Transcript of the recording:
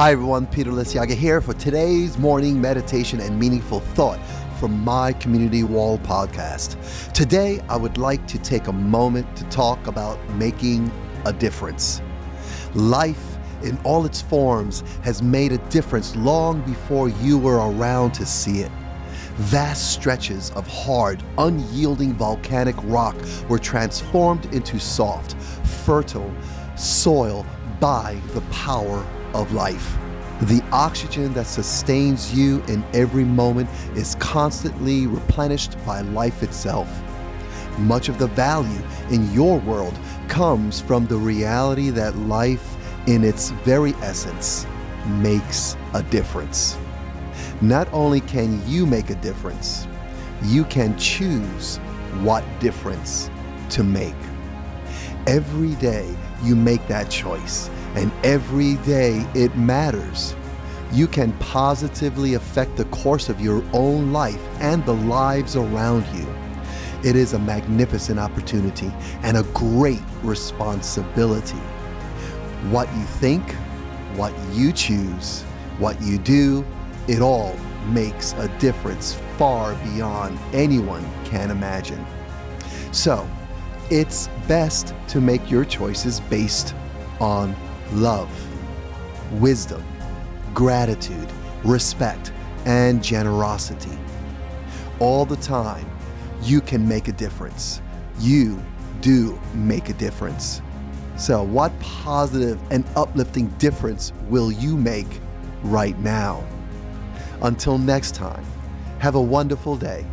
Hi everyone, Peter Liciaga here for today's morning meditation and meaningful thought from my Community Wall podcast. Today, I would like to take a moment to talk about making a difference. Life in all its forms has made a difference long before you were around to see it. Vast stretches of hard, unyielding volcanic rock were transformed into soft, fertile soil by the power of life. The oxygen that sustains you in every moment is constantly replenished by life itself. Much of the value in your world comes from the reality that life, in its very essence, makes a difference. Not only can you make a difference, you can choose what difference to make. Every day you make that choice and every day it matters. You can positively affect the course of your own life and the lives around you. It is a magnificent opportunity and a great responsibility. What you think, what you choose, what you do, it all makes a difference far beyond anyone can imagine. So, it's best to make your choices based on love, wisdom, gratitude, respect, and generosity. All the time, you can make a difference. You do make a difference. So, what positive and uplifting difference will you make right now? Until next time, have a wonderful day.